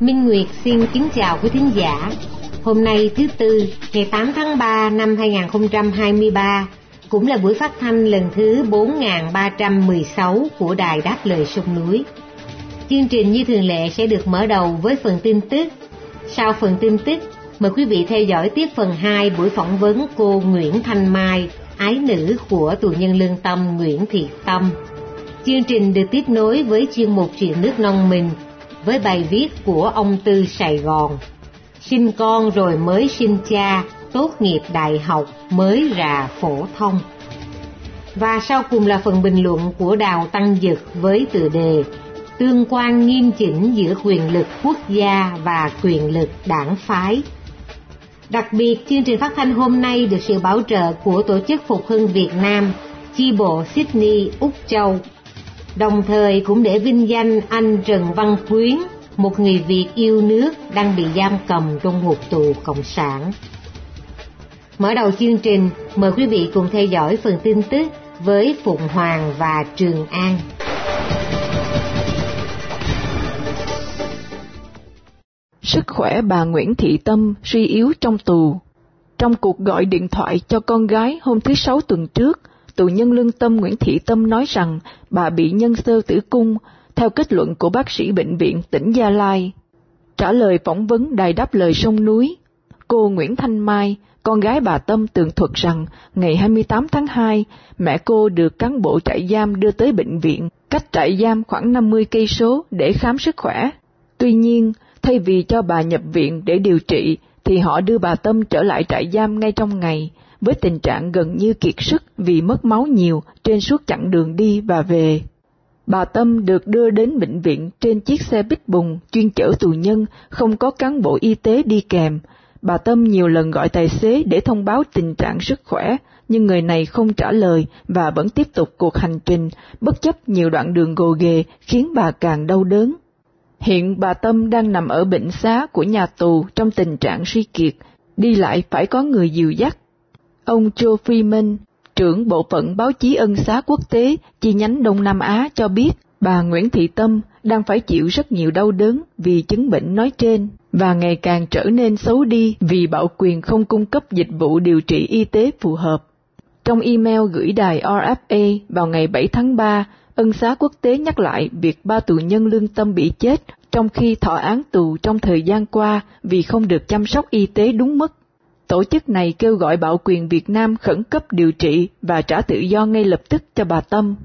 Minh Nguyệt xin kính chào quý thính giả. Hôm nay thứ Tư, ngày 8 tháng 3 năm 2023, cũng là buổi phát thanh lần thứ 4316 của Đài Đáp Lời Sông Núi. Chương trình như thường lệ sẽ được mở đầu với phần tin tức. Sau phần tin tức, mời quý vị theo dõi tiếp phần 2 buổi phỏng vấn cô Nguyễn Thanh Mai, ái nữ của tù nhân lương tâm Nguyễn Thị Tâm. Chương trình được tiếp nối với chuyên mục chuyện nước non mình với bài viết của ông Tư Sài Gòn. Sinh con rồi mới sinh cha, tốt nghiệp đại học mới ra phổ thông. Và sau cùng là phần bình luận của Đào Tăng Dực với tựa đề Tương quan nghiêm chỉnh giữa quyền lực quốc gia và quyền lực đảng phái. Đặc biệt, chương trình phát thanh hôm nay được sự bảo trợ của Tổ chức Phục hưng Việt Nam, chi bộ Sydney, Úc Châu, đồng thời cũng để vinh danh anh Trần Văn Quyến, một người Việt yêu nước đang bị giam cầm trong ngục tù Cộng sản. Mở đầu chương trình, mời quý vị cùng theo dõi phần tin tức với Phụng Hoàng và Trường An. Sức khỏe bà Nguyễn Thị Tâm suy yếu trong tù. Trong cuộc gọi điện thoại cho con gái hôm thứ Sáu tuần trước, tù nhân lương tâm Nguyễn Thị Tâm nói rằng bà bị nhân sơ tử cung, theo kết luận của bác sĩ bệnh viện tỉnh Gia Lai. Trả lời phỏng vấn đài đáp lời sông núi, cô Nguyễn Thanh Mai, con gái bà Tâm tường thuật rằng ngày 28 tháng 2, mẹ cô được cán bộ trại giam đưa tới bệnh viện, cách trại giam khoảng 50 cây số để khám sức khỏe. Tuy nhiên, thay vì cho bà nhập viện để điều trị, thì họ đưa bà Tâm trở lại trại giam ngay trong ngày, với tình trạng gần như kiệt sức vì mất máu nhiều trên suốt chặng đường đi và về. Bà Tâm được đưa đến bệnh viện trên chiếc xe bít bùng chuyên chở tù nhân, không có cán bộ y tế đi kèm. Bà Tâm nhiều lần gọi tài xế để thông báo tình trạng sức khỏe, nhưng người này không trả lời và vẫn tiếp tục cuộc hành trình, bất chấp nhiều đoạn đường gồ ghề khiến bà càng đau đớn. Hiện bà Tâm đang nằm ở bệnh xá của nhà tù trong tình trạng suy kiệt, đi lại phải có người dìu dắt. Ông Joe Freeman, trưởng bộ phận báo chí ân xá quốc tế chi nhánh Đông Nam Á cho biết bà Nguyễn Thị Tâm đang phải chịu rất nhiều đau đớn vì chứng bệnh nói trên và ngày càng trở nên xấu đi vì bạo quyền không cung cấp dịch vụ điều trị y tế phù hợp. Trong email gửi đài RFA vào ngày 7 tháng 3, ân xá quốc tế nhắc lại việc ba tù nhân lương tâm bị chết trong khi thọ án tù trong thời gian qua vì không được chăm sóc y tế đúng mức. Tổ chức này kêu gọi bạo quyền Việt Nam khẩn cấp điều trị và trả tự do ngay lập tức cho bà Tâm.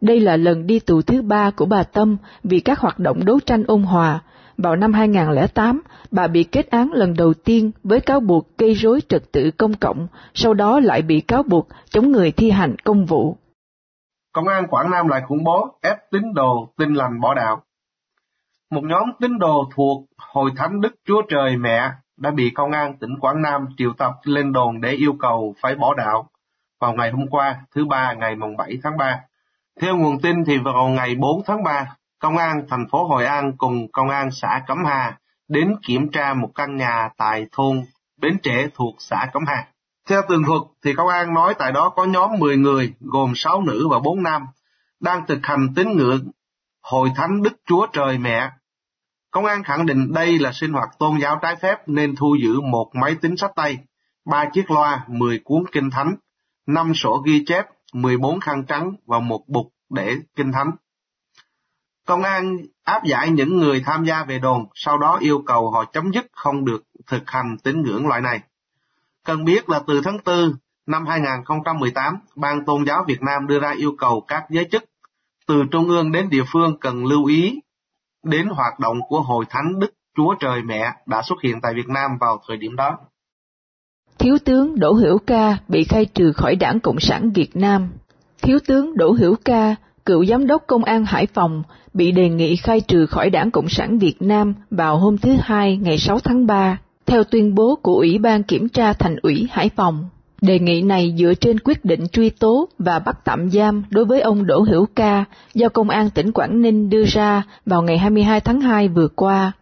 Đây là lần đi tù thứ ba của bà Tâm vì các hoạt động đấu tranh ôn hòa. Vào năm 2008, bà bị kết án lần đầu tiên với cáo buộc gây rối trật tự công cộng, sau đó lại bị cáo buộc chống người thi hành công vụ. Công an Quảng Nam lại khủng bố ép tín đồ tin lành bỏ đạo. Một nhóm tín đồ thuộc Hội Thánh Đức Chúa Trời Mẹ đã bị công an tỉnh Quảng Nam triệu tập lên đồn để yêu cầu phải bỏ đạo vào ngày hôm qua, thứ ba ngày mùng 7 tháng 3. Theo nguồn tin thì vào ngày 4 tháng 3, Công an thành phố Hội An cùng Công an xã Cẩm Hà đến kiểm tra một căn nhà tại thôn Bến Trẻ thuộc xã Cẩm Hà. Theo tường thuật thì công an nói tại đó có nhóm 10 người gồm 6 nữ và 4 nam đang thực hành tín ngưỡng Hội Thánh Đức Chúa Trời Mẹ Công an khẳng định đây là sinh hoạt tôn giáo trái phép nên thu giữ một máy tính sách tay, ba chiếc loa, 10 cuốn kinh thánh, 5 sổ ghi chép, 14 khăn trắng và một bục để kinh thánh. Công an áp giải những người tham gia về đồn, sau đó yêu cầu họ chấm dứt không được thực hành tín ngưỡng loại này. Cần biết là từ tháng 4 năm 2018, Ban Tôn giáo Việt Nam đưa ra yêu cầu các giới chức từ trung ương đến địa phương cần lưu ý đến hoạt động của Hội Thánh Đức Chúa Trời Mẹ đã xuất hiện tại Việt Nam vào thời điểm đó. Thiếu tướng Đỗ Hữu Ca bị khai trừ khỏi đảng Cộng sản Việt Nam. Thiếu tướng Đỗ Hữu Ca, cựu giám đốc công an Hải Phòng, bị đề nghị khai trừ khỏi đảng Cộng sản Việt Nam vào hôm thứ Hai ngày 6 tháng 3, theo tuyên bố của Ủy ban Kiểm tra Thành ủy Hải Phòng. Đề nghị này dựa trên quyết định truy tố và bắt tạm giam đối với ông Đỗ Hữu Ca do Công an tỉnh Quảng Ninh đưa ra vào ngày 22 tháng 2 vừa qua.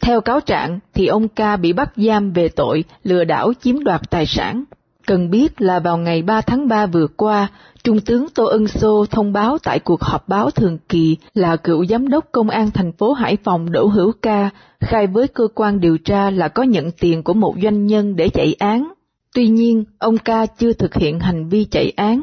Theo cáo trạng thì ông Ca bị bắt giam về tội lừa đảo chiếm đoạt tài sản. Cần biết là vào ngày 3 tháng 3 vừa qua, Trung tướng Tô Ân Sô thông báo tại cuộc họp báo thường kỳ là cựu giám đốc công an thành phố Hải Phòng Đỗ Hữu Ca khai với cơ quan điều tra là có nhận tiền của một doanh nhân để chạy án. Tuy nhiên, ông Ca chưa thực hiện hành vi chạy án.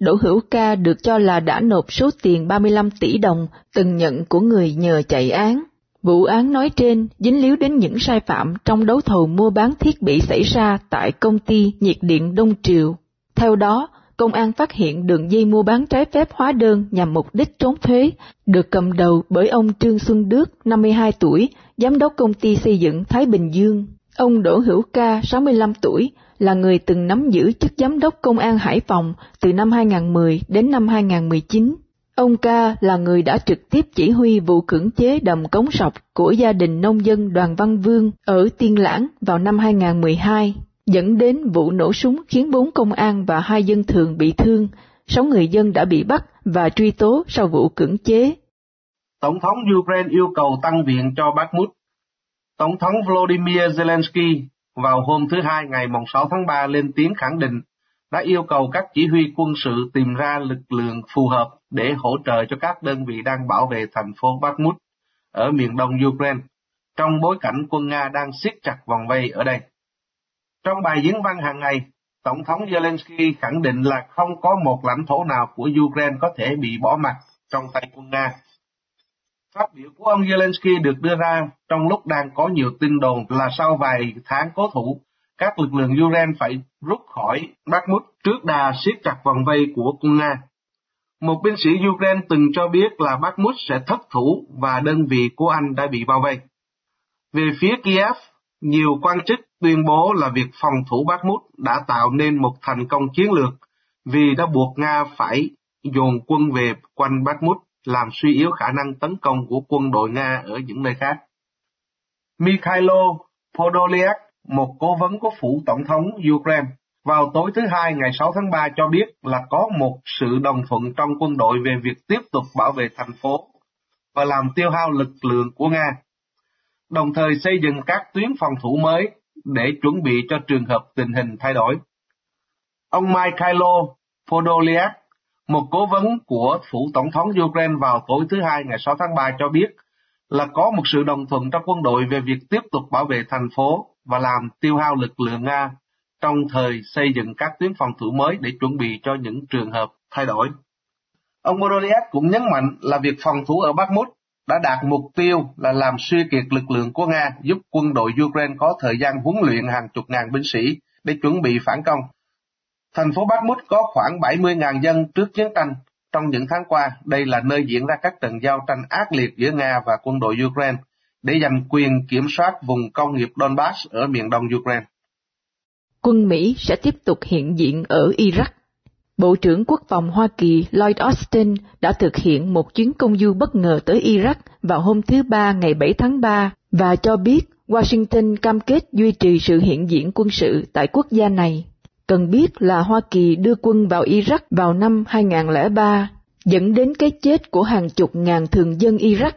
Đỗ Hữu Ca được cho là đã nộp số tiền 35 tỷ đồng từng nhận của người nhờ chạy án. Vụ án nói trên dính líu đến những sai phạm trong đấu thầu mua bán thiết bị xảy ra tại công ty nhiệt điện Đông Triều. Theo đó, công an phát hiện đường dây mua bán trái phép hóa đơn nhằm mục đích trốn thuế, được cầm đầu bởi ông Trương Xuân Đức, 52 tuổi, giám đốc công ty xây dựng Thái Bình Dương. Ông Đỗ Hữu Ca, 65 tuổi, là người từng nắm giữ chức giám đốc công an Hải Phòng từ năm 2010 đến năm 2019. Ông Ca là người đã trực tiếp chỉ huy vụ cưỡng chế đầm cống sọc của gia đình nông dân Đoàn Văn Vương ở Tiên Lãng vào năm 2012, dẫn đến vụ nổ súng khiến bốn công an và hai dân thường bị thương, sáu người dân đã bị bắt và truy tố sau vụ cưỡng chế. Tổng thống Ukraine yêu cầu tăng viện cho Bakhmut. Tổng thống Volodymyr Zelensky vào hôm thứ Hai ngày 6 tháng 3 lên tiếng khẳng định đã yêu cầu các chỉ huy quân sự tìm ra lực lượng phù hợp để hỗ trợ cho các đơn vị đang bảo vệ thành phố Bakhmut ở miền đông Ukraine, trong bối cảnh quân Nga đang siết chặt vòng vây ở đây. Trong bài diễn văn hàng ngày, Tổng thống Zelensky khẳng định là không có một lãnh thổ nào của Ukraine có thể bị bỏ mặt trong tay quân Nga. Phát biểu của ông Zelensky được đưa ra trong lúc đang có nhiều tin đồn là sau vài tháng cố thủ, các lực lượng Ukraine phải rút khỏi Bakhmut trước đà siết chặt vòng vây của quân Nga. Một binh sĩ Ukraine từng cho biết là Bakhmut sẽ thất thủ và đơn vị của anh đã bị bao vây. Về phía Kiev, nhiều quan chức tuyên bố là việc phòng thủ Bakhmut đã tạo nên một thành công chiến lược vì đã buộc Nga phải dồn quân về quanh Bakhmut làm suy yếu khả năng tấn công của quân đội Nga ở những nơi khác. Mikhailo Podolyak, một cố vấn của phủ tổng thống Ukraine, vào tối thứ Hai ngày 6 tháng 3 cho biết là có một sự đồng thuận trong quân đội về việc tiếp tục bảo vệ thành phố và làm tiêu hao lực lượng của Nga, đồng thời xây dựng các tuyến phòng thủ mới để chuẩn bị cho trường hợp tình hình thay đổi. Ông Mikhailo Podolyak, một cố vấn của phủ tổng thống Ukraine vào tối thứ Hai ngày 6 tháng 3 cho biết là có một sự đồng thuận trong quân đội về việc tiếp tục bảo vệ thành phố và làm tiêu hao lực lượng Nga trong thời xây dựng các tuyến phòng thủ mới để chuẩn bị cho những trường hợp thay đổi. Ông Podolyak cũng nhấn mạnh là việc phòng thủ ở Bakhmut đã đạt mục tiêu là làm suy kiệt lực lượng của Nga, giúp quân đội Ukraine có thời gian huấn luyện hàng chục ngàn binh sĩ để chuẩn bị phản công. Thành phố Bakhmut có khoảng 70.000 dân trước chiến tranh. Trong những tháng qua, đây là nơi diễn ra các trận giao tranh ác liệt giữa Nga và quân đội Ukraine để giành quyền kiểm soát vùng công nghiệp Donbass ở miền đông Ukraine. Quân Mỹ sẽ tiếp tục hiện diện ở Iraq. Bộ trưởng Quốc phòng Hoa Kỳ Lloyd Austin đã thực hiện một chuyến công du bất ngờ tới Iraq vào hôm thứ Ba ngày 7 tháng 3 và cho biết Washington cam kết duy trì sự hiện diện quân sự tại quốc gia này. Cần biết là Hoa Kỳ đưa quân vào Iraq vào năm 2003, dẫn đến cái chết của hàng chục ngàn thường dân Iraq,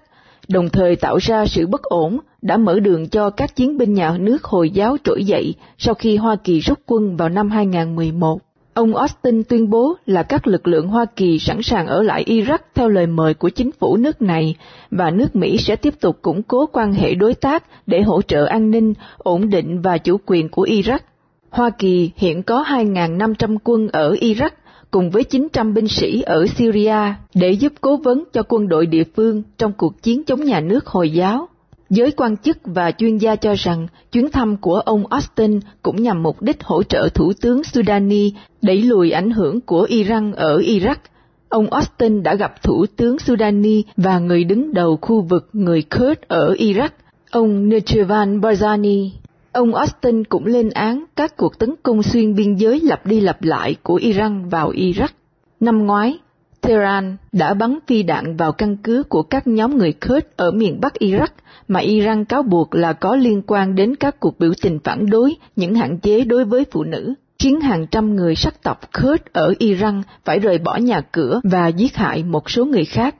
đồng thời tạo ra sự bất ổn đã mở đường cho các chiến binh nhà nước Hồi giáo trỗi dậy sau khi Hoa Kỳ rút quân vào năm 2011. Ông Austin tuyên bố là các lực lượng Hoa Kỳ sẵn sàng ở lại Iraq theo lời mời của chính phủ nước này và nước Mỹ sẽ tiếp tục củng cố quan hệ đối tác để hỗ trợ an ninh, ổn định và chủ quyền của Iraq. Hoa Kỳ hiện có 2.500 quân ở Iraq cùng với 900 binh sĩ ở Syria để giúp cố vấn cho quân đội địa phương trong cuộc chiến chống nhà nước Hồi giáo. Giới quan chức và chuyên gia cho rằng chuyến thăm của ông Austin cũng nhằm mục đích hỗ trợ Thủ tướng Sudani đẩy lùi ảnh hưởng của Iran ở Iraq. Ông Austin đã gặp Thủ tướng Sudani và người đứng đầu khu vực người Kurd ở Iraq, ông Nechevan Barzani. Ông Austin cũng lên án các cuộc tấn công xuyên biên giới lặp đi lặp lại của Iran vào Iraq. Năm ngoái, Tehran đã bắn phi đạn vào căn cứ của các nhóm người Kurd ở miền Bắc Iraq mà Iran cáo buộc là có liên quan đến các cuộc biểu tình phản đối những hạn chế đối với phụ nữ, khiến hàng trăm người sắc tộc Kurd ở Iran phải rời bỏ nhà cửa và giết hại một số người khác.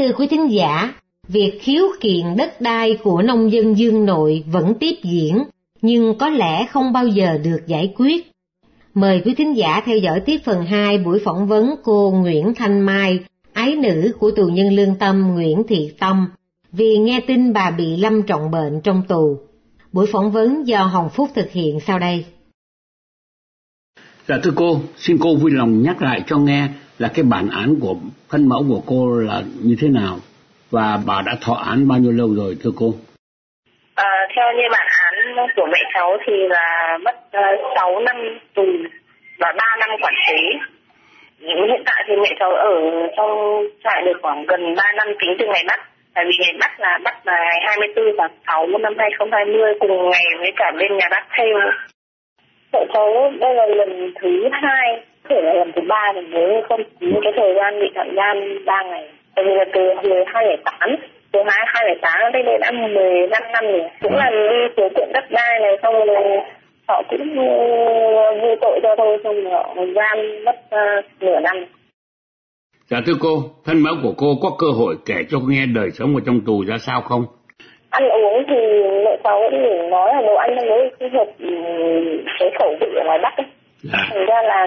Thưa quý thính giả, việc khiếu kiện đất đai của nông dân Dương Nội vẫn tiếp diễn, nhưng có lẽ không bao giờ được giải quyết. Mời quý thính giả theo dõi tiếp phần 2 buổi phỏng vấn cô Nguyễn Thanh Mai, ái nữ của tù nhân lương tâm Nguyễn Thị Tâm, vì nghe tin bà bị lâm trọng bệnh trong tù. Buổi phỏng vấn do Hồng Phúc thực hiện sau đây. Dạ thưa cô, xin cô vui lòng nhắc lại cho nghe là cái bản án của thân mẫu của cô là như thế nào và bà đã thọ án bao nhiêu lâu rồi thưa cô? À, theo như bản án của mẹ cháu thì là mất ờ, uh, 6 năm tù và 3 năm quản chế. Hiện tại thì mẹ cháu ở trong trại được khoảng gần 3 năm tính từ ngày bắt. Tại vì ngày bắt là bắt là ngày 24 tháng 6 năm 2020 cùng ngày với cả bên nhà bác theo. Mẹ cháu đây là lần thứ hai thể là lần thứ ba rồi nếu không những cái thời gian bị tạm giam ba ngày tại vì là từ hồi hai lẻ tám từ hai hai lẻ tám đến đây đã mười năm năm rồi cũng là đi thiếu kiện đất đai này xong rồi họ cũng vô tội cho thôi xong rồi họ giam mất uh, nửa năm Dạ thưa cô, thân mẫu của cô có cơ hội kể cho nghe đời sống ở trong tù ra sao không? Ăn uống thì mẹ cháu vẫn nói là đồ ăn đấy không hợp cái khẩu vị ở ngoài Bắc ấy. Dạ. Thành ra là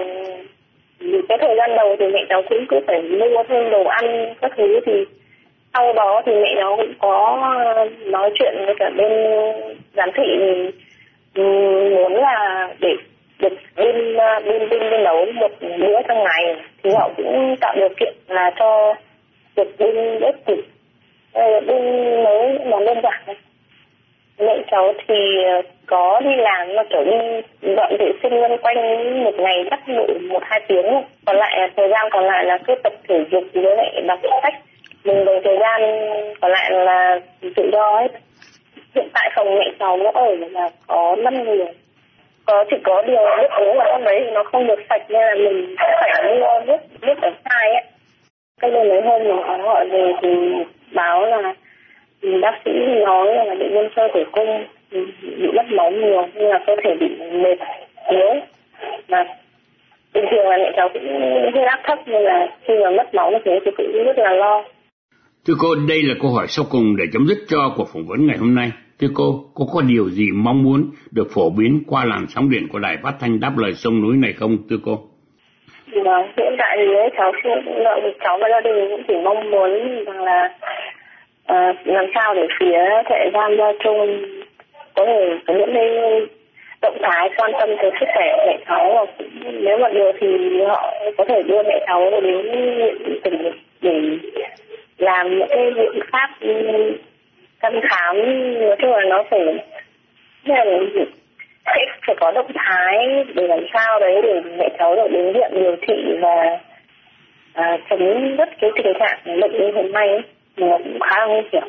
cái thời gian đầu thì mẹ cháu cũng cứ phải mua thêm đồ ăn các thứ thì sau đó thì mẹ cháu cũng có ờ, nói chuyện với cả bên giám thị thì muốn là để được bên ờ, bên bên bên nấu một bữa trong ngày. Thì họ cũng tạo điều kiện là cho được bên bếp thịt ờ, bên nấu món đơn giản mẹ cháu thì ờ, có đi làm mà kiểu đi dọn vệ sinh loanh quanh một ngày chắc độ một hai tiếng còn lại thời gian còn lại là cứ tập thể dục với lại đọc sách. Mình đầu thời gian còn lại là tự do hết hiện tại phòng mẹ cháu nó ở là có năm người. Có, chỉ có điều nước uống ở trong đấy thì nó không được sạch nên là mình phải mua nước nước ở sai ấy. Cái đây mấy hôm mà họ gọi về thì báo là bác sĩ nói là bệnh nhân sơ tử cung bị mất máu nhiều nên là cơ thể bị mệt yếu mà bình thường là mẹ cháu cũng huyết áp thấp nên là khi mà mất máu như thế thì cũng rất là lo Thưa cô, đây là câu hỏi sau cùng để chấm dứt cho cuộc phỏng vấn ngày hôm nay. Thưa cô, cô có điều gì mong muốn được phổ biến qua làn sóng điện của đài phát thanh đáp lời sông núi này không, thưa cô? Vâng, hiện tại thì cháu lợi cháu và gia đình cũng chỉ mong muốn rằng là Ờ, làm sao để phía trại giam gia trung có thể có những cái động thái quan tâm tới sức khỏe của mẹ cháu và nếu mà được thì họ có thể đưa mẹ cháu đến tỉnh để làm những cái biện pháp thăm khám. Nói chung là nó phải là sẽ phải có động thái để làm sao đấy để mẹ cháu được đến viện điều trị và à, chống rất cái tình trạng bệnh như hôm nay ấy, cũng khá là nguy hiểm.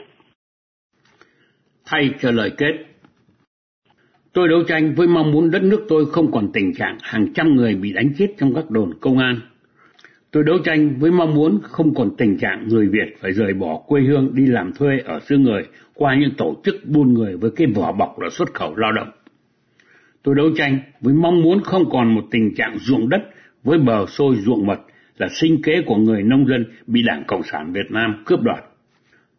Thay cho lời kết, tôi đấu tranh với mong muốn đất nước tôi không còn tình trạng hàng trăm người bị đánh chết trong các đồn công an. Tôi đấu tranh với mong muốn không còn tình trạng người Việt phải rời bỏ quê hương đi làm thuê ở xứ người qua những tổ chức buôn người với cái vỏ bọc là xuất khẩu lao động. Tôi đấu tranh với mong muốn không còn một tình trạng ruộng đất với bờ sôi ruộng mật là sinh kế của người nông dân bị Đảng Cộng sản Việt Nam cướp đoạt.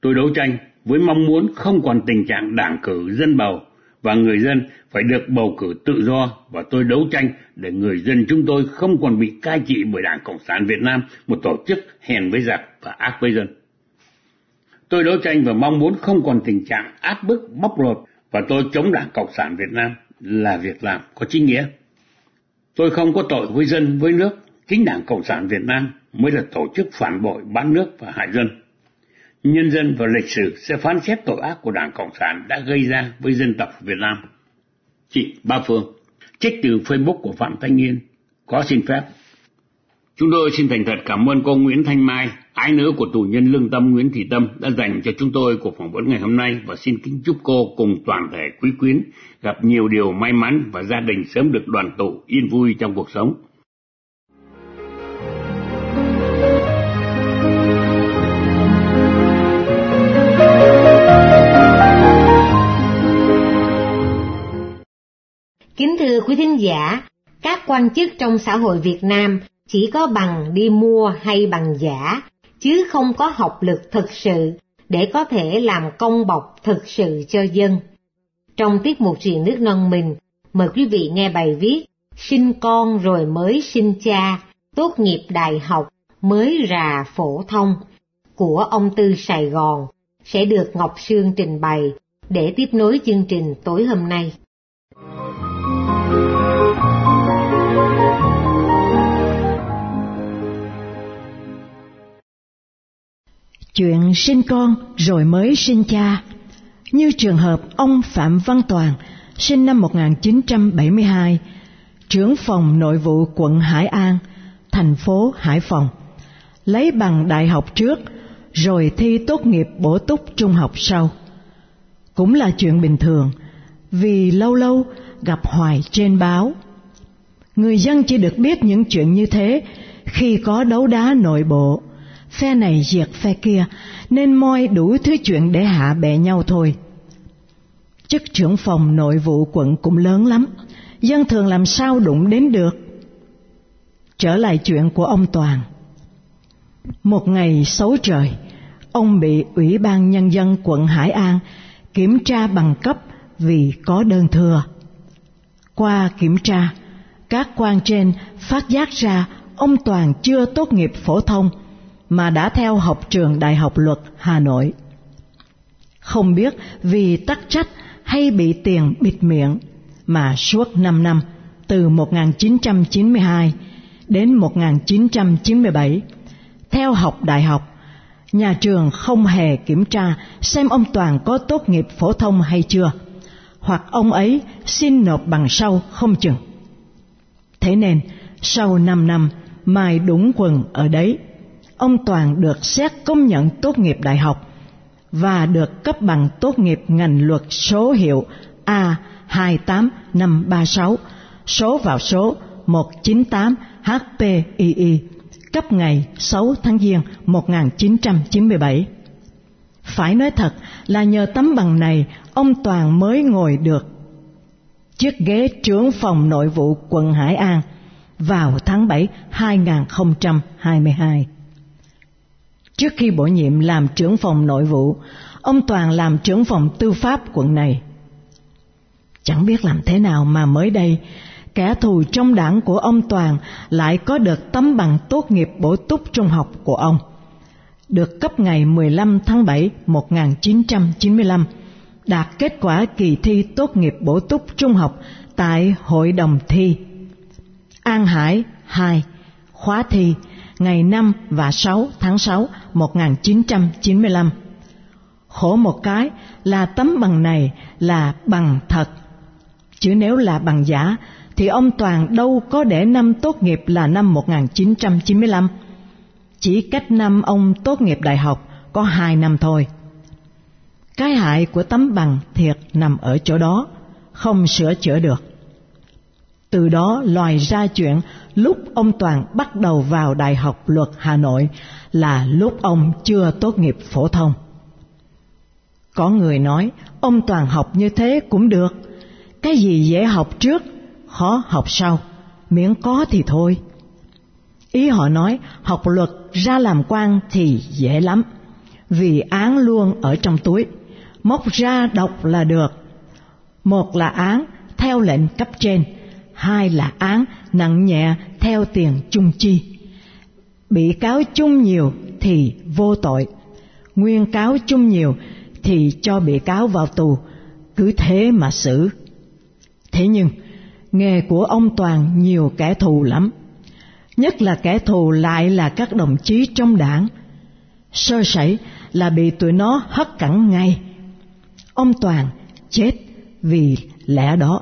Tôi đấu tranh với mong muốn không còn tình trạng đảng cử dân bầu và người dân phải được bầu cử tự do và tôi đấu tranh để người dân chúng tôi không còn bị cai trị bởi Đảng Cộng sản Việt Nam, một tổ chức hèn với giặc và ác với dân. Tôi đấu tranh và mong muốn không còn tình trạng áp bức bóc lột và tôi chống Đảng Cộng sản Việt Nam là việc làm có chính nghĩa. Tôi không có tội với dân, với nước, chính Đảng Cộng sản Việt Nam mới là tổ chức phản bội bán nước và hại dân. Nhân dân và lịch sử sẽ phán xét tội ác của Đảng Cộng sản đã gây ra với dân tộc Việt Nam. Chị Ba Phương, trích từ Facebook của Phạm Thanh Yên, Có xin phép. Chúng tôi xin thành thật cảm ơn cô Nguyễn Thanh Mai, ái nữ của tù nhân lương tâm Nguyễn Thị Tâm đã dành cho chúng tôi cuộc phỏng vấn ngày hôm nay và xin kính chúc cô cùng toàn thể quý quyến gặp nhiều điều may mắn và gia đình sớm được đoàn tụ yên vui trong cuộc sống. Kính thưa quý thính giả, các quan chức trong xã hội Việt Nam chỉ có bằng đi mua hay bằng giả, chứ không có học lực thực sự để có thể làm công bọc thực sự cho dân. Trong tiết mục truyền nước non mình, mời quý vị nghe bài viết Sinh con rồi mới sinh cha, tốt nghiệp đại học mới rà phổ thông của ông Tư Sài Gòn sẽ được Ngọc Sương trình bày để tiếp nối chương trình tối hôm nay. Chuyện sinh con rồi mới sinh cha, như trường hợp ông Phạm Văn Toàn, sinh năm 1972, trưởng phòng nội vụ quận Hải An, thành phố Hải Phòng, lấy bằng đại học trước rồi thi tốt nghiệp bổ túc trung học sau. Cũng là chuyện bình thường, vì lâu lâu gặp hoài trên báo. Người dân chỉ được biết những chuyện như thế khi có đấu đá nội bộ, phe này diệt phe kia, nên moi đủ thứ chuyện để hạ bệ nhau thôi. Chức trưởng phòng nội vụ quận cũng lớn lắm, dân thường làm sao đụng đến được. Trở lại chuyện của ông Toàn. Một ngày xấu trời, ông bị Ủy ban Nhân dân quận Hải An kiểm tra bằng cấp vì có đơn thừa. Qua kiểm tra, các quan trên phát giác ra ông Toàn chưa tốt nghiệp phổ thông mà đã theo học trường Đại học Luật Hà Nội. Không biết vì tắc trách hay bị tiền bịt miệng mà suốt 5 năm từ 1992 đến 1997 theo học đại học nhà trường không hề kiểm tra xem ông Toàn có tốt nghiệp phổ thông hay chưa hoặc ông ấy xin nộp bằng sau không chừng. Thế nên sau 5 năm mai đúng quần ở đấy, ông Toàn được xét công nhận tốt nghiệp đại học và được cấp bằng tốt nghiệp ngành luật số hiệu A28536, số vào số 198 HPII, cấp ngày 6 tháng Giêng 1997. Phải nói thật là nhờ tấm bằng này ông Toàn mới ngồi được chiếc ghế trưởng phòng nội vụ quận Hải An vào tháng 7 2022. Trước khi bổ nhiệm làm trưởng phòng nội vụ, ông Toàn làm trưởng phòng tư pháp quận này. Chẳng biết làm thế nào mà mới đây, kẻ thù trong đảng của ông Toàn lại có được tấm bằng tốt nghiệp bổ túc trung học của ông, được cấp ngày 15 tháng 7 1995, đạt kết quả kỳ thi tốt nghiệp bổ túc trung học tại Hội đồng thi. An Hải 2, khóa thi ngày 5 và 6 tháng 6 1995. Khổ một cái là tấm bằng này là bằng thật. Chứ nếu là bằng giả thì ông Toàn đâu có để năm tốt nghiệp là năm 1995. Chỉ cách năm ông tốt nghiệp đại học có hai năm thôi. Cái hại của tấm bằng thiệt nằm ở chỗ đó, không sửa chữa được. Từ đó loài ra chuyện lúc ông Toàn bắt đầu vào Đại học Luật Hà Nội là lúc ông chưa tốt nghiệp phổ thông. Có người nói ông Toàn học như thế cũng được, cái gì dễ học trước, khó học sau, miễn có thì thôi. Ý họ nói học luật ra làm quan thì dễ lắm, vì án luôn ở trong túi, móc ra đọc là được. Một là án theo lệnh cấp trên, hai là án nặng nhẹ theo tiền chung chi. Bị cáo chung nhiều thì vô tội, nguyên cáo chung nhiều thì cho bị cáo vào tù, cứ thế mà xử. Thế nhưng, nghề của ông Toàn nhiều kẻ thù lắm, nhất là kẻ thù lại là các đồng chí trong đảng. Sơ sẩy là bị tụi nó hất cẳng ngay. Ông Toàn chết vì lẽ đó.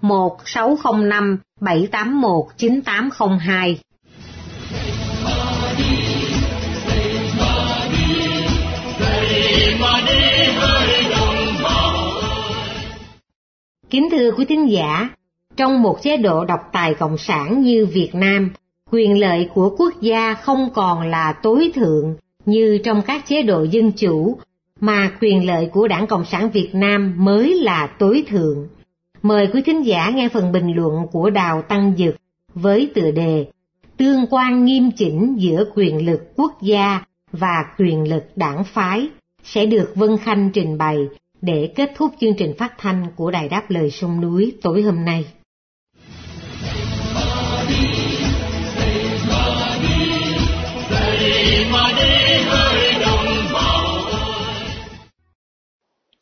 1605 781 9802. Kính thưa quý thính giả, trong một chế độ độc tài cộng sản như Việt Nam, quyền lợi của quốc gia không còn là tối thượng như trong các chế độ dân chủ, mà quyền lợi của Đảng Cộng sản Việt Nam mới là tối thượng. Mời quý thính giả nghe phần bình luận của Đào Tăng Dực với tựa đề Tương quan nghiêm chỉnh giữa quyền lực quốc gia và quyền lực đảng phái sẽ được Vân Khanh trình bày để kết thúc chương trình phát thanh của Đài Đáp Lời Sông Núi tối hôm nay.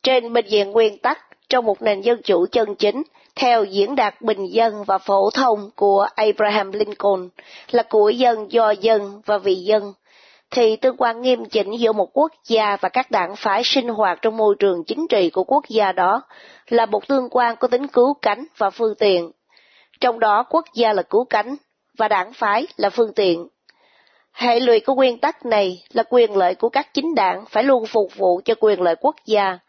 Trên bình diện nguyên tắc, trong một nền dân chủ chân chính, theo diễn đạt bình dân và phổ thông của Abraham Lincoln, là của dân do dân và vì dân, thì tương quan nghiêm chỉnh giữa một quốc gia và các đảng phái sinh hoạt trong môi trường chính trị của quốc gia đó là một tương quan có tính cứu cánh và phương tiện. Trong đó quốc gia là cứu cánh và đảng phái là phương tiện. Hệ lụy của nguyên tắc này là quyền lợi của các chính đảng phải luôn phục vụ cho quyền lợi quốc gia.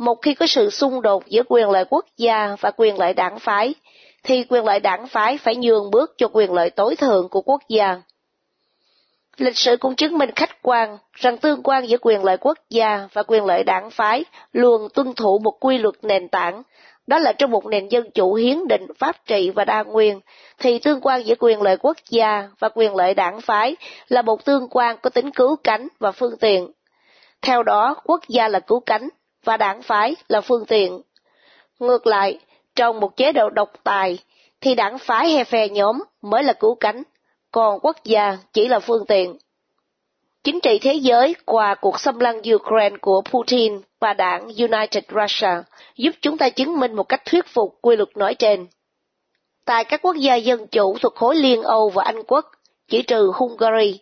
Một khi có sự xung đột giữa quyền lợi quốc gia và quyền lợi đảng phái, thì quyền lợi đảng phái phải nhường bước cho quyền lợi tối thượng của quốc gia. Lịch sử cũng chứng minh khách quan rằng tương quan giữa quyền lợi quốc gia và quyền lợi đảng phái luôn tuân thủ một quy luật nền tảng, đó là trong một nền dân chủ hiến định pháp trị và đa nguyên, thì tương quan giữa quyền lợi quốc gia và quyền lợi đảng phái là một tương quan có tính cứu cánh và phương tiện. Theo đó, quốc gia là cứu cánh và đảng phái là phương tiện. Ngược lại, trong một chế độ độc tài, thì đảng phái hay phe nhóm mới là cứu cánh, còn quốc gia chỉ là phương tiện. Chính trị thế giới qua cuộc xâm lăng Ukraine của Putin và đảng United Russia giúp chúng ta chứng minh một cách thuyết phục quy luật nói trên. Tại các quốc gia dân chủ thuộc khối Liên Âu và Anh quốc, chỉ trừ Hungary,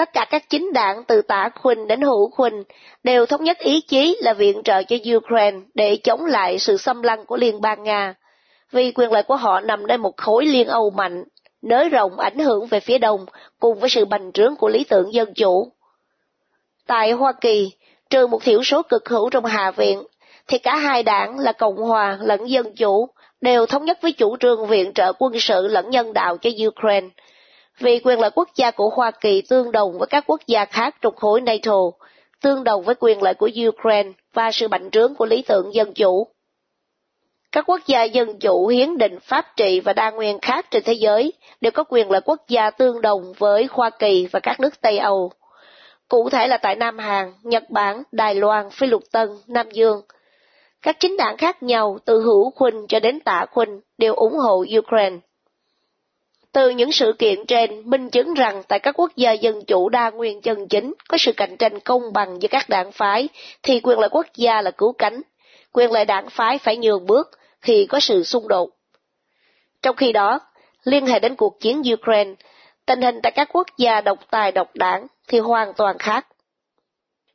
tất cả các chính đảng từ tả khuynh đến hữu khuynh đều thống nhất ý chí là viện trợ cho Ukraine để chống lại sự xâm lăng của Liên bang Nga, vì quyền lợi của họ nằm nơi một khối Liên Âu mạnh nới rộng ảnh hưởng về phía đông cùng với sự bành trướng của lý tưởng dân chủ. Tại Hoa Kỳ, trừ một thiểu số cực hữu trong Hạ viện, thì cả hai đảng là Cộng hòa lẫn Dân chủ đều thống nhất với chủ trương viện trợ quân sự lẫn nhân đạo cho Ukraine, vì quyền lợi quốc gia của Hoa Kỳ tương đồng với các quốc gia khác trong khối NATO, tương đồng với quyền lợi của Ukraine và sự bành trướng của lý tưởng dân chủ. Các quốc gia dân chủ hiến định pháp trị và đa nguyên khác trên thế giới đều có quyền lợi quốc gia tương đồng với Hoa Kỳ và các nước Tây Âu. Cụ thể là tại Nam Hàn, Nhật Bản, Đài Loan, Phi Lục Tân, Nam Dương. Các chính đảng khác nhau từ hữu khuynh cho đến tả khuynh đều ủng hộ Ukraine. Từ những sự kiện trên, minh chứng rằng tại các quốc gia dân chủ đa nguyên chân chính có sự cạnh tranh công bằng giữa các đảng phái, thì quyền lợi quốc gia là cứu cánh, quyền lợi đảng phái phải nhường bước khi có sự xung đột. Trong khi đó, liên hệ đến cuộc chiến Ukraine, tình hình tại các quốc gia độc tài độc đảng thì hoàn toàn khác.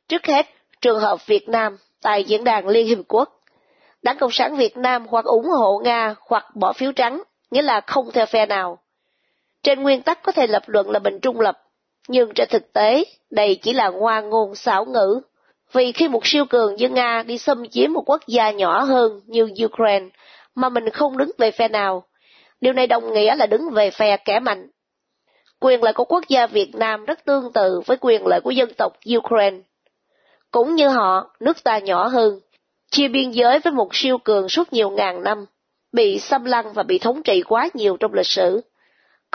Trước hết, trường hợp Việt Nam tại Diễn đàn Liên Hiệp Quốc. Đảng Cộng sản Việt Nam hoặc ủng hộ Nga hoặc bỏ phiếu trắng, nghĩa là không theo phe nào. Trên nguyên tắc có thể lập luận là mình trung lập, nhưng trên thực tế, đây chỉ là ngoa ngôn xảo ngữ. Vì khi một siêu cường như Nga đi xâm chiếm một quốc gia nhỏ hơn như Ukraine, mà mình không đứng về phe nào, điều này đồng nghĩa là đứng về phe kẻ mạnh. Quyền lợi của quốc gia Việt Nam rất tương tự với quyền lợi của dân tộc Ukraine. Cũng như họ, nước ta nhỏ hơn, chia biên giới với một siêu cường suốt nhiều ngàn năm, bị xâm lăng và bị thống trị quá nhiều trong lịch sử.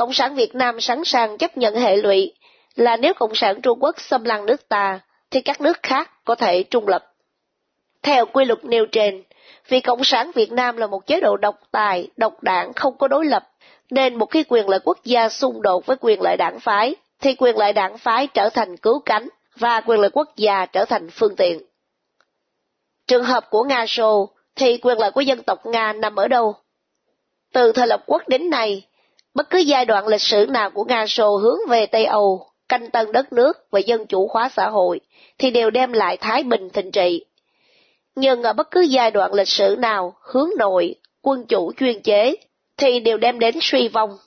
Cộng sản Việt Nam sẵn sàng chấp nhận hệ lụy là nếu Cộng sản Trung Quốc xâm lăng nước ta, thì các nước khác có thể trung lập. Theo quy luật nêu trên, vì Cộng sản Việt Nam là một chế độ độc tài, độc đảng không có đối lập, nên một khi quyền lợi quốc gia xung đột với quyền lợi đảng phái, thì quyền lợi đảng phái trở thành cứu cánh và quyền lợi quốc gia trở thành phương tiện. Trường hợp của Nga Xô thì quyền lợi của dân tộc Nga nằm ở đâu? Từ thời lập quốc đến nay, bất cứ giai đoạn lịch sử nào của Nga Xô hướng về Tây Âu, canh tân đất nước và dân chủ hóa xã hội, thì đều đem lại thái bình thịnh trị. Nhưng ở bất cứ giai đoạn lịch sử nào hướng nội, quân chủ chuyên chế, thì đều đem đến suy vong.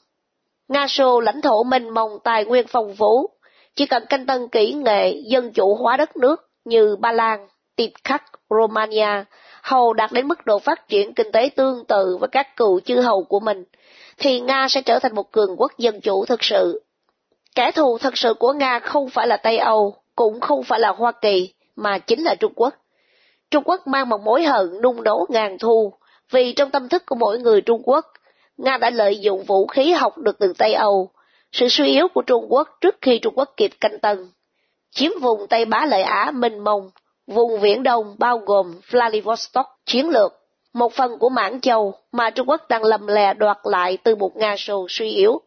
Nga Xô lãnh thổ mênh mông tài nguyên phong phú, chỉ cần canh tân kỹ nghệ dân chủ hóa đất nước như Ba Lan, Tiệp Khắc, Romania, hầu đạt đến mức độ phát triển kinh tế tương tự với các cựu chư hầu của mình, thì Nga sẽ trở thành một cường quốc dân chủ thực sự. Kẻ thù thực sự của Nga không phải là Tây Âu, cũng không phải là Hoa Kỳ, mà chính là Trung Quốc. Trung Quốc mang một mối hận nung nấu ngàn thu, vì trong tâm thức của mỗi người Trung Quốc, Nga đã lợi dụng vũ khí học được từ Tây Âu, sự suy yếu của Trung Quốc trước khi Trung Quốc kịp canh tân. Chiếm vùng Tây Bá Lợi Á mênh mông, vùng Viễn Đông bao gồm Vladivostok chiến lược, một phần của Mãn Châu mà Trung Quốc đang lầm lè đoạt lại từ một Nga sầu suy yếu.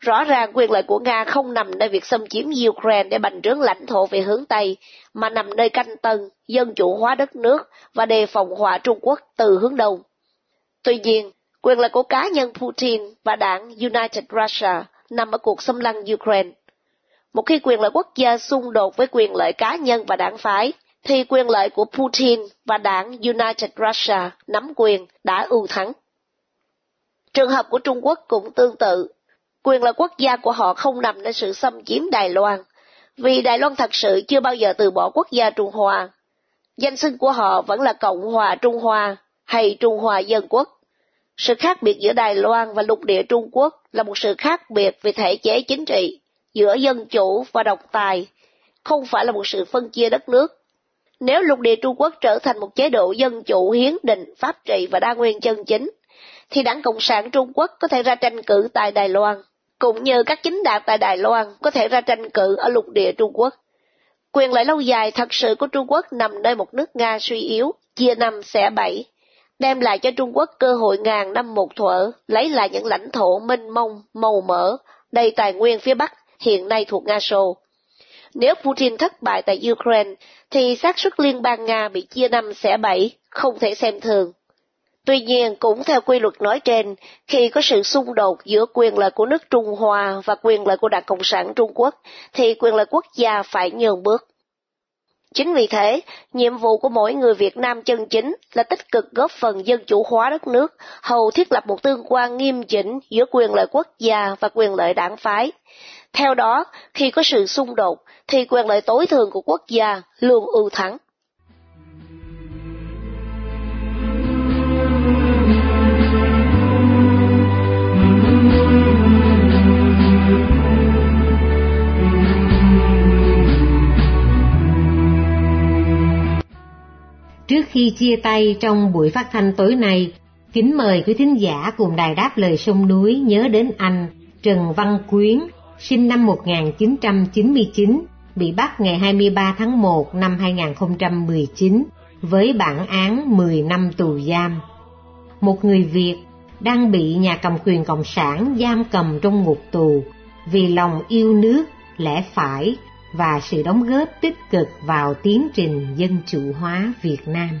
Rõ ràng quyền lợi của Nga không nằm nơi việc xâm chiếm Ukraine để bành trướng lãnh thổ về hướng Tây, mà nằm nơi canh tân, dân chủ hóa đất nước và đề phòng họa Trung Quốc từ hướng Đông. Tuy nhiên, quyền lợi của cá nhân Putin và đảng United Russia nằm ở cuộc xâm lăng Ukraine. Một khi quyền lợi quốc gia xung đột với quyền lợi cá nhân và đảng phái, thì quyền lợi của Putin và đảng United Russia nắm quyền đã ưu thắng. Trường hợp của Trung Quốc cũng tương tự. Quyền lợi quốc gia của họ không nằm ở sự xâm chiếm Đài Loan, vì Đài Loan thật sự chưa bao giờ từ bỏ quốc gia Trung Hoa. Danh xưng của họ vẫn là Cộng hòa Trung Hoa hay Trung Hoa Dân Quốc. Sự khác biệt giữa Đài Loan và lục địa Trung Quốc là một sự khác biệt về thể chế chính trị, giữa dân chủ và độc tài, không phải là một sự phân chia đất nước. Nếu lục địa Trung Quốc trở thành một chế độ dân chủ hiến định, pháp trị và đa nguyên chân chính, thì đảng Cộng sản Trung Quốc có thể ra tranh cử tại Đài Loan, cũng như các chính đảng tại Đài Loan có thể ra tranh cử ở lục địa Trung Quốc. Quyền lợi lâu dài thật sự của Trung Quốc nằm nơi một nước Nga suy yếu, chia năm xẻ bảy, đem lại cho Trung Quốc cơ hội ngàn năm một thuở, lấy lại những lãnh thổ mênh mông, màu mỡ, đầy tài nguyên phía Bắc, hiện nay thuộc Nga Sô. Nếu Putin thất bại tại Ukraine, thì xác suất liên bang Nga bị chia năm xẻ bảy, không thể xem thường. Tuy nhiên, cũng theo quy luật nói trên, khi có sự xung đột giữa quyền lợi của nước Trung Hoa và quyền lợi của Đảng Cộng sản Trung Quốc, thì quyền lợi quốc gia phải nhường bước. Chính vì thế, nhiệm vụ của mỗi người Việt Nam chân chính là tích cực góp phần dân chủ hóa đất nước, hầu thiết lập một tương quan nghiêm chỉnh giữa quyền lợi quốc gia và quyền lợi đảng phái. Theo đó, khi có sự xung đột, thì quyền lợi tối thường của quốc gia luôn ưu thắng. Trước khi chia tay trong buổi phát thanh tối nay, kính mời quý thính giả cùng đài đáp lời sông núi nhớ đến anh Trần Văn Quyến, sinh năm 1999, bị bắt ngày 23 tháng 1 năm 2019 với bản án 10 năm tù giam. Một người Việt đang bị nhà cầm quyền Cộng sản giam cầm trong ngục tù vì lòng yêu nước, lẽ phải và sự đóng góp tích cực vào tiến trình dân chủ hóa Việt Nam.